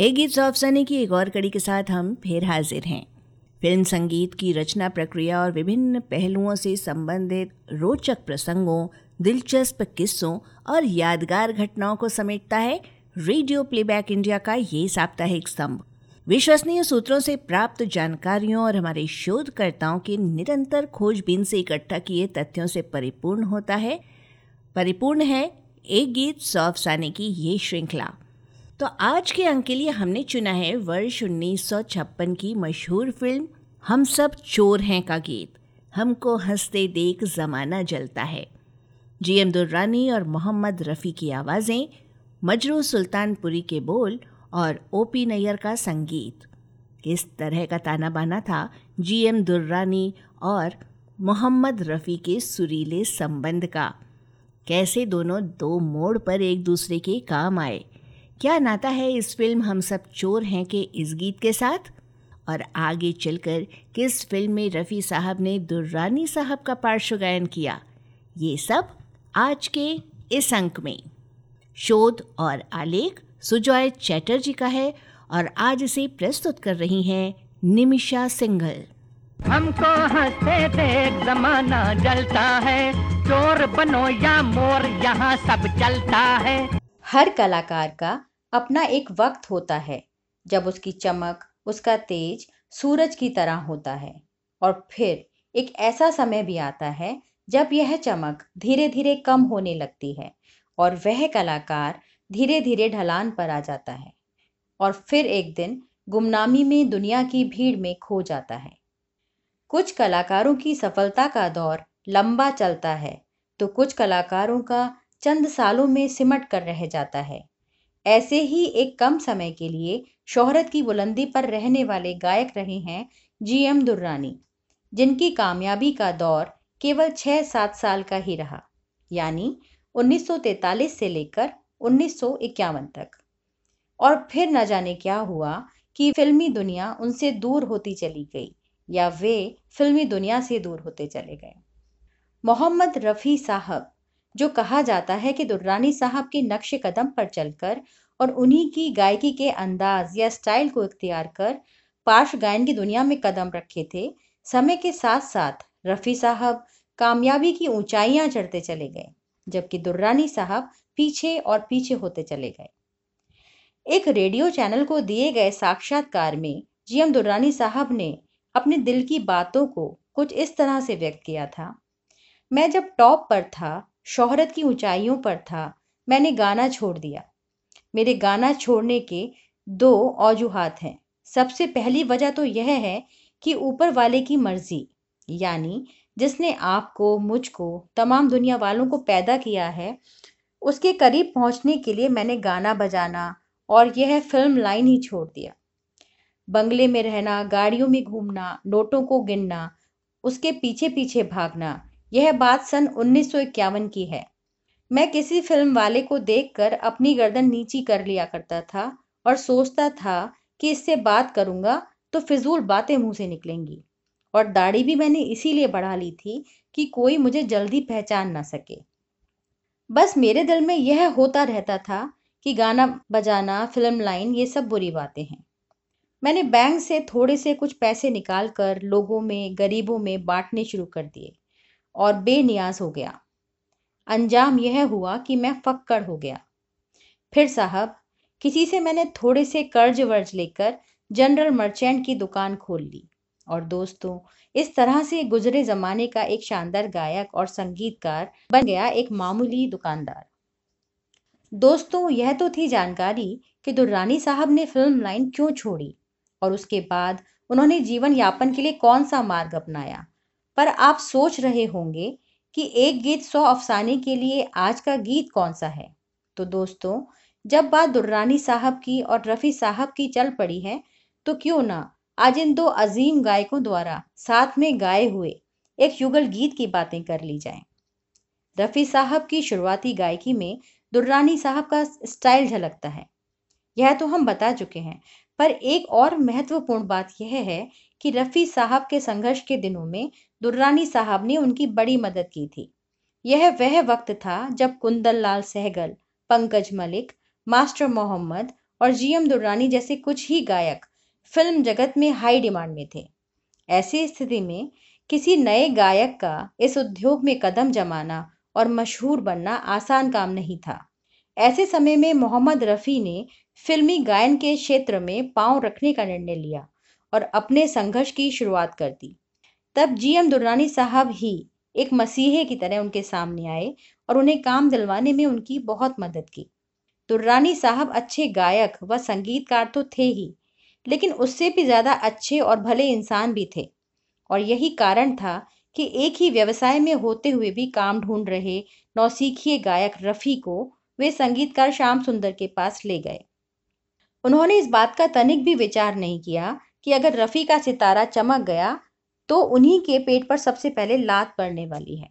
एक गीत अफसाने की एक और कड़ी के साथ हम फिर हाजिर हैं। फ़िल्म संगीत की रचना प्रक्रिया और विभिन्न पहलुओं से संबंधित रोचक प्रसंगों, दिलचस्प किस्सों और यादगार घटनाओं को समेटता है रेडियो प्लेबैक इंडिया का ये साप्ताहिक स्तंभ। विश्वसनीय सूत्रों से प्राप्त जानकारियों और हमारे शोधकर्ताओं के निरंतर खोजबीन से इकट्ठा किए तथ्यों से परिपूर्ण होता है। परिपूर्ण है एक गीत सौ अफसाने की ये श्रृंखला। तो आज के अंक के लिए हमने चुना है वर्ष 1956 की मशहूर फ़िल्म हम सब चोर हैं का गीत। हमको हँसते देख जमाना जलता है। जी एम दुर्रानी और मोहम्मद रफ़ी की आवाज़ें, मजरू सुल्तानपुरी के बोल और ओ पी नैयर का संगीत। किस तरह का ताना बाना था जी एम दुर्रानी और मोहम्मद रफ़ी के सुरीले संबंध का। कैसे दोनों दो मोड़ पर एक दूसरे के काम आए? क्या नाता है इस फ़िल्म हम सब चोर हैं के इस गीत के साथ? और आगे चलकर किस फ़िल्म में रफ़ी साहब ने दुर्रानी साहब का पार्श्व गायन किया? ये सब आज के इस अंक में। शोध और आलेख सुजॉय चैटर्जी का है और आज इसे प्रस्तुत कर रही हैं निमिषा सिंघल। हमको हँसते देख जमाना जलता है। चोर बनो या मोर यहाँ सब चलता है। हर कलाकार का अपना एक वक्त होता है, जब उसकी चमक, उसका तेज सूरज की तरह होता है। और फिर एक ऐसा समय भी आता है, जब यह चमक धीरे धीरे कम होने लगती है और वह कलाकार धीरे धीरे ढलान पर आ जाता है और फिर एक दिन गुमनामी में दुनिया की भीड़ में खो जाता है। कुछ कलाकारों की सफलता का दौर लंबा चलता है तो कुछ कलाकारों का चंद सालों में सिमट कर रह जाता है। ऐसे ही एक कम समय के लिए शोहरत की बुलंदी पर रहने वाले गायक रहे हैं जी एम दुर्रानी, जिनकी कामयाबी का दौर केवल छः सात साल का ही रहा, यानी 1943 से लेकर उन्नीस सौ इक्यावन तक। और फिर न जाने क्या हुआ कि फिल्मी दुनिया उनसे दूर होती चली गई, या वे फिल्मी दुनिया से दूर होते चले गए। मोहम्मद रफ़ी साहब जो कहा जाता है कि दुर्रानी साहब के नक्श कदम पर चलकर और उन्हीं की गायकी के अंदाज या स्टाइल को इख्तियार कर पार्श्व गायन की दुनिया में कदम रखे थे, समय के साथ साथ रफ़ी साहब कामयाबी की ऊंचाइयाँ चढ़ते चले गए, जबकि दुर्रानी साहब पीछे और पीछे होते चले गए। एक रेडियो चैनल को दिए गए साक्षात्कार में जीएम दुर्रानी साहब ने अपने दिल की बातों को कुछ इस तरह से व्यक्त किया था, मैं जब टॉप पर था शोहरत की ऊंचाइयों पर था। मैंने गाना छोड़ दिया। मेरे गाना छोड़ने के दो औजुहात हैं। सबसे पहली वजह तो यह है कि ऊपर वाले की मर्ज़ी, यानी जिसने आपको, मुझको, तमाम दुनिया वालों को पैदा किया है, उसके करीब पहुँचने के लिए मैंने गाना बजाना और यह फ़िल्म लाइन ही छोड़ दिया। बंगले में रहना, गाड़ियों में घूमना, नोटों को गिनना, उसके पीछे पीछे भागना यह बात सन उन्नीस सौ इक्यावन की है। मैं किसी फ़िल्म वाले को देखकर अपनी गर्दन नीची कर लिया करता था और सोचता था कि इससे बात करूँगा तो फिजूल बातें मुँह से निकलेंगी। और दाढ़ी भी मैंने इसीलिए बढ़ा ली थी कि कोई मुझे जल्दी पहचान ना सके। बस मेरे दिल में यह होता रहता था कि गाना बजाना, फ़िल्म लाइन, ये सब बुरी बातें हैं। मैंने बैंक से थोड़े से कुछ पैसे निकाल कर लोगों में, गरीबों में बांटने शुरू कर दिए। और बेनियाज हो गया। अंजाम यह हुआ कि मैं फक्कड़ हो गया। फिर साहब, किसी से मैंने थोड़े से कर्ज वर्ज लेकर जनरल मर्चेंट की दुकान खोल ली। और दोस्तों, इस तरह से गुजरे जमाने का एक शानदार गायक और संगीतकार बन गया एक मामूली दुकानदार। दोस्तों, यह तो थी जानकारी कि दुर्रानी साहब ने फ़िल्म लाइन क्यों छोड़ी और उसके बाद उन्होंने जीवन यापन के लिए कौन सा मार्ग अपनाया। पर आप सोच रहे होंगे कि एक गीत सौ अफसाने के लिए आज का गीत कौन सा है तो दोस्तों, जब बात दुर्रानी साहब की और रफ़ी साहब की चल पड़ी है तो क्यों ना आज इन दो अजीम गायकों द्वारा साथ में गाए हुए एक युगल गीत की बातें कर ली जाएँ। रफ़ी साहब की शुरुआती गायकी में दुर्रानी साहब का स्टाइल झलकता है यह तो हम बता चुके हैं। पर एक और महत्वपूर्ण बात यह है कि रफ़ी साहब के संघर्ष के दिनों में दुर्रानी साहब ने उनकी बड़ी मदद की थी। यह वह वक्त था जब कुंदन लाल सहगल, पंकज मलिक, मास्टर मोहम्मद और जीएम दुर्रानी जैसे कुछ ही गायक फ़िल्म जगत में हाई डिमांड में थे। ऐसी स्थिति में किसी नए गायक का इस उद्योग में कदम जमाना और मशहूर बनना आसान काम नहीं था। ऐसे समय में मोहम्मद रफ़ी ने फिल्मी गायन के क्षेत्र में पाँव रखने का निर्णय लिया और अपने संघर्ष की शुरुआत कर दी। तब जीएम दुर्रानी साहब ही एक मसीहे की तरह उनके सामने आए और उन्हें काम दिलवाने में उनकी बहुत मदद की। दुर्रानी साहब अच्छे गायक व संगीतकार तो थे ही, लेकिन उससे भी ज़्यादा अच्छे और भले इंसान भी थे। और यही कारण था कि एक ही व्यवसाय में होते हुए भी काम ढूंढ रहे नौसीखिए गायक रफ़ी को वे संगीतकार श्याम सुंदर के पास ले गए। उन्होंने इस बात का तनिक भी विचार नहीं किया कि अगर रफ़ी का सितारा चमक गया तो उन्हीं के पेट पर सबसे पहले लात पड़ने वाली है।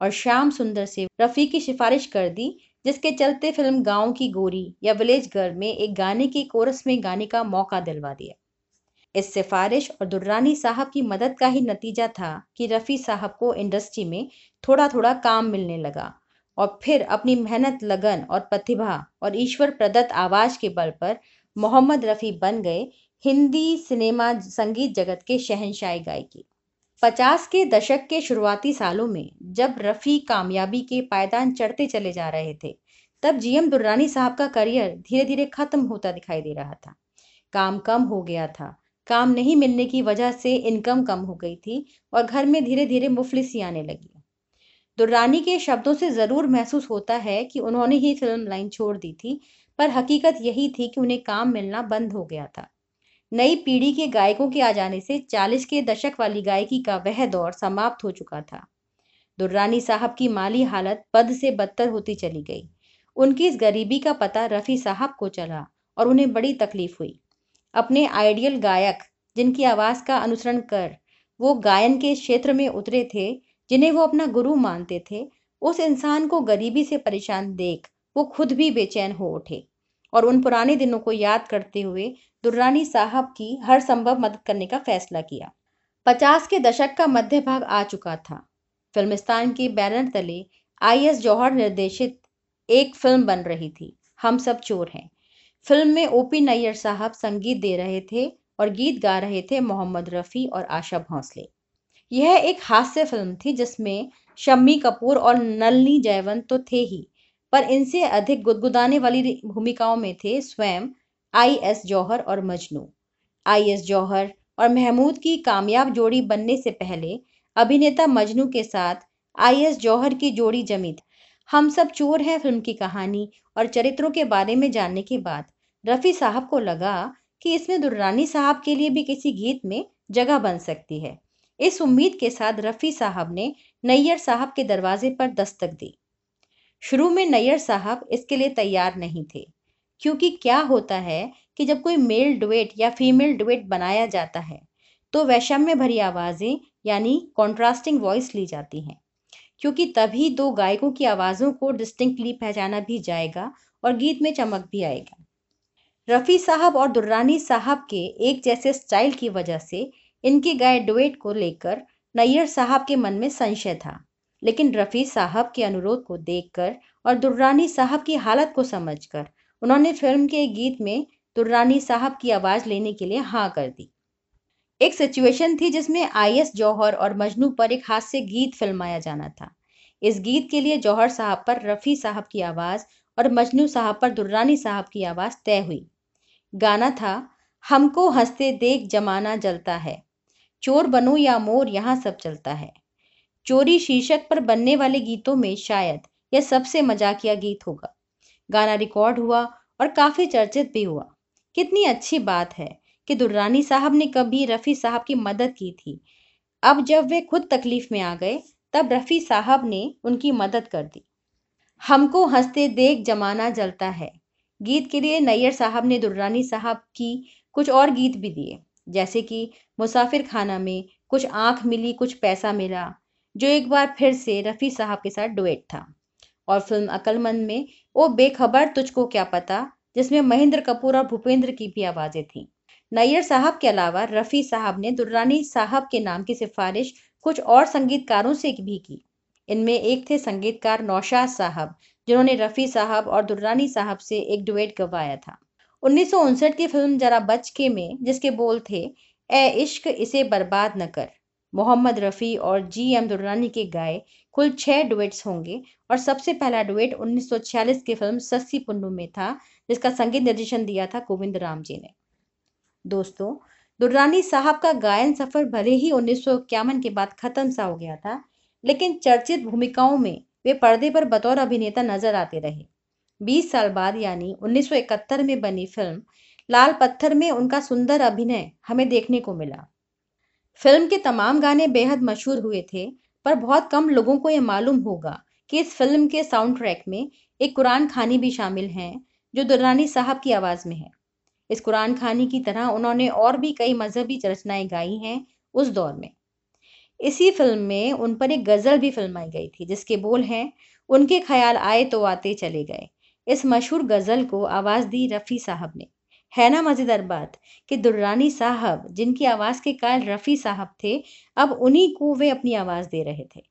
और श्याम सुंदर से रफ़ी की सिफारिश कर दी, जिसके चलते फ़िल्म गाँव की गोरी या विलेज गर्ल में एक गाने के कोरस में गाने का मौका दिलवा दिया। इस सिफारिश और दुर्रानी साहब की मदद का ही नतीजा था कि रफ़ी साहब को इंडस्ट्री में थोड़ा थोड़ा काम मिलने लगा। और फिर अपनी मेहनत, लगन और प्रतिभा और ईश्वर प्रदत्त आवाज़ के बल पर मोहम्मद रफ़ी बन गए हिंदी सिनेमा संगीत जगत के शहनशाही गायकी। पचास के दशक के शुरुआती सालों में जब रफ़ी कामयाबी के पायदान चढ़ते चले जा रहे थे, तब जीएम दुर्रानी साहब का करियर धीरे धीरे खत्म होता दिखाई दे रहा था। काम कम हो गया था। काम नहीं मिलने की वजह से इनकम कम हो गई थी और घर में धीरे धीरे मुफलिसी आने लगी। दुर्रानी के शब्दों से ज़रूर महसूस होता है कि उन्होंने ही फ़िल्म लाइन छोड़ दी थी, पर हकीकत यही थी कि उन्हें काम मिलना बंद हो गया था। नई पीढ़ी के गायकों के आ जाने से चालीस के दशक वाली गायकी का वह दौर समाप्त हो चुका था। दुर्रानी साहब की माली हालत बद से बदतर होती चली गई। उनकी इस गरीबी का पता रफ़ी साहब को चला और उन्हें बड़ी तकलीफ़ हुई। अपने आइडियल गायक जिनकी आवाज़ का अनुसरण कर वो गायन के क्षेत्र में उतरे थे जिन्हें वो अपना गुरु मानते थे, उस इंसान को गरीबी से परेशान देख वो खुद भी बेचैन हो उठे। और उन पुराने दिनों को याद करते हुए दुर्रानी साहब की हर संभव मदद करने का फैसला किया। पचास के दशक का मध्य भाग आ चुका था। फिल्मिस्तान के बैनर तले आई एस जौहर निर्देशित एक फ़िल्म बन रही थी, हम सब चोर हैं। फ़िल्म में ओपी नैयर साहब संगीत दे रहे थे और गीत गा रहे थे मोहम्मद रफ़ी और आशा भोंसले। यह एक हास्य फ़िल्म थी जिसमें शम्मी कपूर और नलनी जयवंत तो थे ही, पर इनसे अधिक गुदगुदाने वाली भूमिकाओं में थे स्वयं आई एस जौहर और मजनू। आई एस जौहर और महमूद की कामयाब जोड़ी बनने से पहले अभिनेता मजनू के साथ आई एस जौहर की जोड़ी जमी थी। हम सब चोर हैं फ़िल्म की कहानी और चरित्रों के बारे में जानने के बाद रफ़ी साहब को लगा कि इसमें दुर्रानी साहब के लिए भी किसी गीत में जगह बन सकती है। इस उम्मीद के साथ रफ़ी साहब ने नैयर साहब के दरवाजे पर दस्तक दी। शुरू में नैयर साहब इसके लिए तैयार नहीं थे, क्योंकि क्या होता है कि जब कोई मेल डुएट या फीमेल डुएट बनाया जाता है तो वैषम्य भरी आवाज़ें यानी कॉन्ट्रास्टिंग वॉइस ली जाती हैं, क्योंकि तभी दो गायकों की आवाज़ों को डिस्टिंक्टली पहचाना भी जाएगा और गीत में चमक भी आएगा। रफ़ी साहब और दुर्रानी साहब के एक जैसे स्टाइल की वजह से इनके गाए डुएट को लेकर नैयर साहब के मन में संशय था, लेकिन रफ़ी साहब के अनुरोध को देखकर और दुर्रानी साहब की हालत को समझकर उन्होंने फ़िल्म के गीत में दुर्रानी साहब की आवाज़ लेने के लिए हाँ कर दी। एक सिचुएशन थी जिसमें आई एस जौहर और मजनू पर एक हास्य गीत फिल्माया जाना था। इस गीत के लिए जौहर साहब पर रफ़ी साहब की आवाज़ और मजनू साहब पर दुर्रानी साहब की आवाज़ तय हुई। गाना था, हमको हँसते देख जमाना जलता है। चोर बनो या मोर, यहाँ सब चलता है। चोरी शीर्षक पर बनने वाले गीतों में शायद यह सबसे मजाकिया गीत होगा। गाना रिकॉर्ड हुआ और काफ़ी चर्चित भी हुआ। कितनी अच्छी बात है कि दुर्रानी साहब ने कभी रफ़ी साहब की मदद की थी। अब जब वे खुद तकलीफ़ में आ गए, तब रफ़ी साहब ने उनकी मदद कर दी। हमको हँसते देख जमाना जलता है। गीत के लिए नैयर साहब ने दुर्रानी साहब की कुछ और गीत भी दिए। जैसे कि मुसाफिर खाना में कुछ आँख मिली, कुछ पैसा मिला, जो एक बार फिर से रफ़ी साहब के साथ डुएट था। और फ़िल्म अकलमंद में ओ बेखबर तुझको क्या पता, जिसमें महेंद्र कपूर और भूपेंद्र की भी आवाज़ें थीं। नैयर साहब के अलावा रफ़ी साहब ने दुर्रानी साहब के नाम की सिफारिश कुछ और संगीतकारों से भी की। इनमें एक थे संगीतकार नौशाद साहब, जिन्होंने रफ़ी साहब और दुर्रानी साहब से एक डुएट गवाया था। उन्नीस सौ उनसठ की फ़िल्म जरा बच के में, जिसके बोल थे ए इश्क इसे बर्बाद न कर। मोहम्मद रफ़ी और जी एम दुर्रानी के गाए कुल छह डुएट्स होंगे और सबसे पहला डुएट 1946 की फ़िल्म सस्सी पुन्नू में था, जिसका संगीत निर्देशन दिया था गोविंद राम जी ने। दोस्तों, दुर्रानी साहब का गायन सफ़र भले ही उन्नीस सौ इक्यावन के बाद खत्म सा हो गया था, लेकिन चर्चित भूमिकाओं में वे पर्दे पर बतौर अभिनेता नज़र आते रहे। 20 साल बाद यानी 1971 में बनी फ़िल्म, लाल पत्थर में उनका सुंदर अभिनय हमें देखने को मिला। फ़िल्म के तमाम गाने बेहद मशहूर हुए थे, पर बहुत कम लोगों को यह मालूम होगा कि इस फ़िल्म के साउंड ट्रैक में एक कुरान खानी भी शामिल हैं, जो दुर्रानी साहब की आवाज़ में है। इस कुरान खानी की तरह उन्होंने और भी कई मजहबी रचनाएँ गाई हैं उस दौर में। इसी फ़िल्म में उन पर एक गज़ल भी फिल्माई गई थी, जिसके बोल हैं, उनके ख्याल आए तो आते चले गए। इस मशहूर गज़ल को आवाज़ दी रफ़ी साहब ने। है ना मज़ेदार बात कि दुर्रानी साहब, जिनकी आवाज़ के काल रफ़ी साहब थे, अब उन्हीं को वे अपनी आवाज़ दे रहे थे।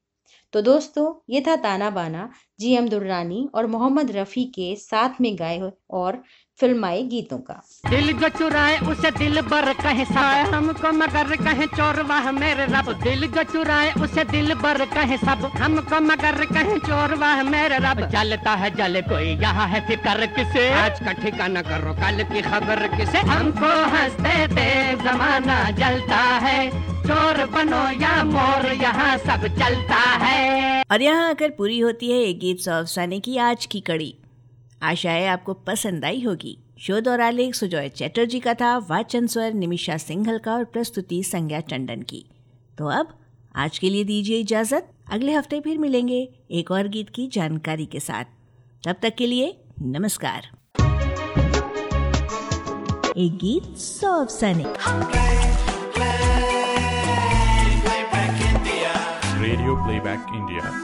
तो दोस्तों, ये था ताना बाना, जी एम दुर्रानी और मोहम्मद रफ़ी के साथ में गाए और फिल्माए गीतों का। दिल जो चुराए उसे दिल बर कहे सब हमको मगर कहे चोरवाह मेरे रब। दिल जो चुराए उसे दिल बर कहे सब। हमको मगर कहे चोरवाह मेरे रब। चलता है जल कोई यहाँ है फिकर किसे? आज का ठिकाना करो कल की खबर किसे? हमको हँसते थे जमाना जलता है। चोर बनो या मोर यहाँ सब चलता है। और यहाँ आकर पूरी होती है एक गीत सौ अफसाने की आज की कड़ी। आशा है आपको पसंद आई होगी। शोध और आलेख सुजॉय चैटर्जी का था, वाचन स्वर निमिषा सिंघल का और प्रस्तुति संज्ञा टंडन की। तो अब, आज के लिए दीजिए इजाज़त। अगले हफ़्ते फिर मिलेंगे एक और गीत की जानकारी के साथ। तब तक के लिए नमस्कार। एक गीत सौ अफसाने। Radio playback India.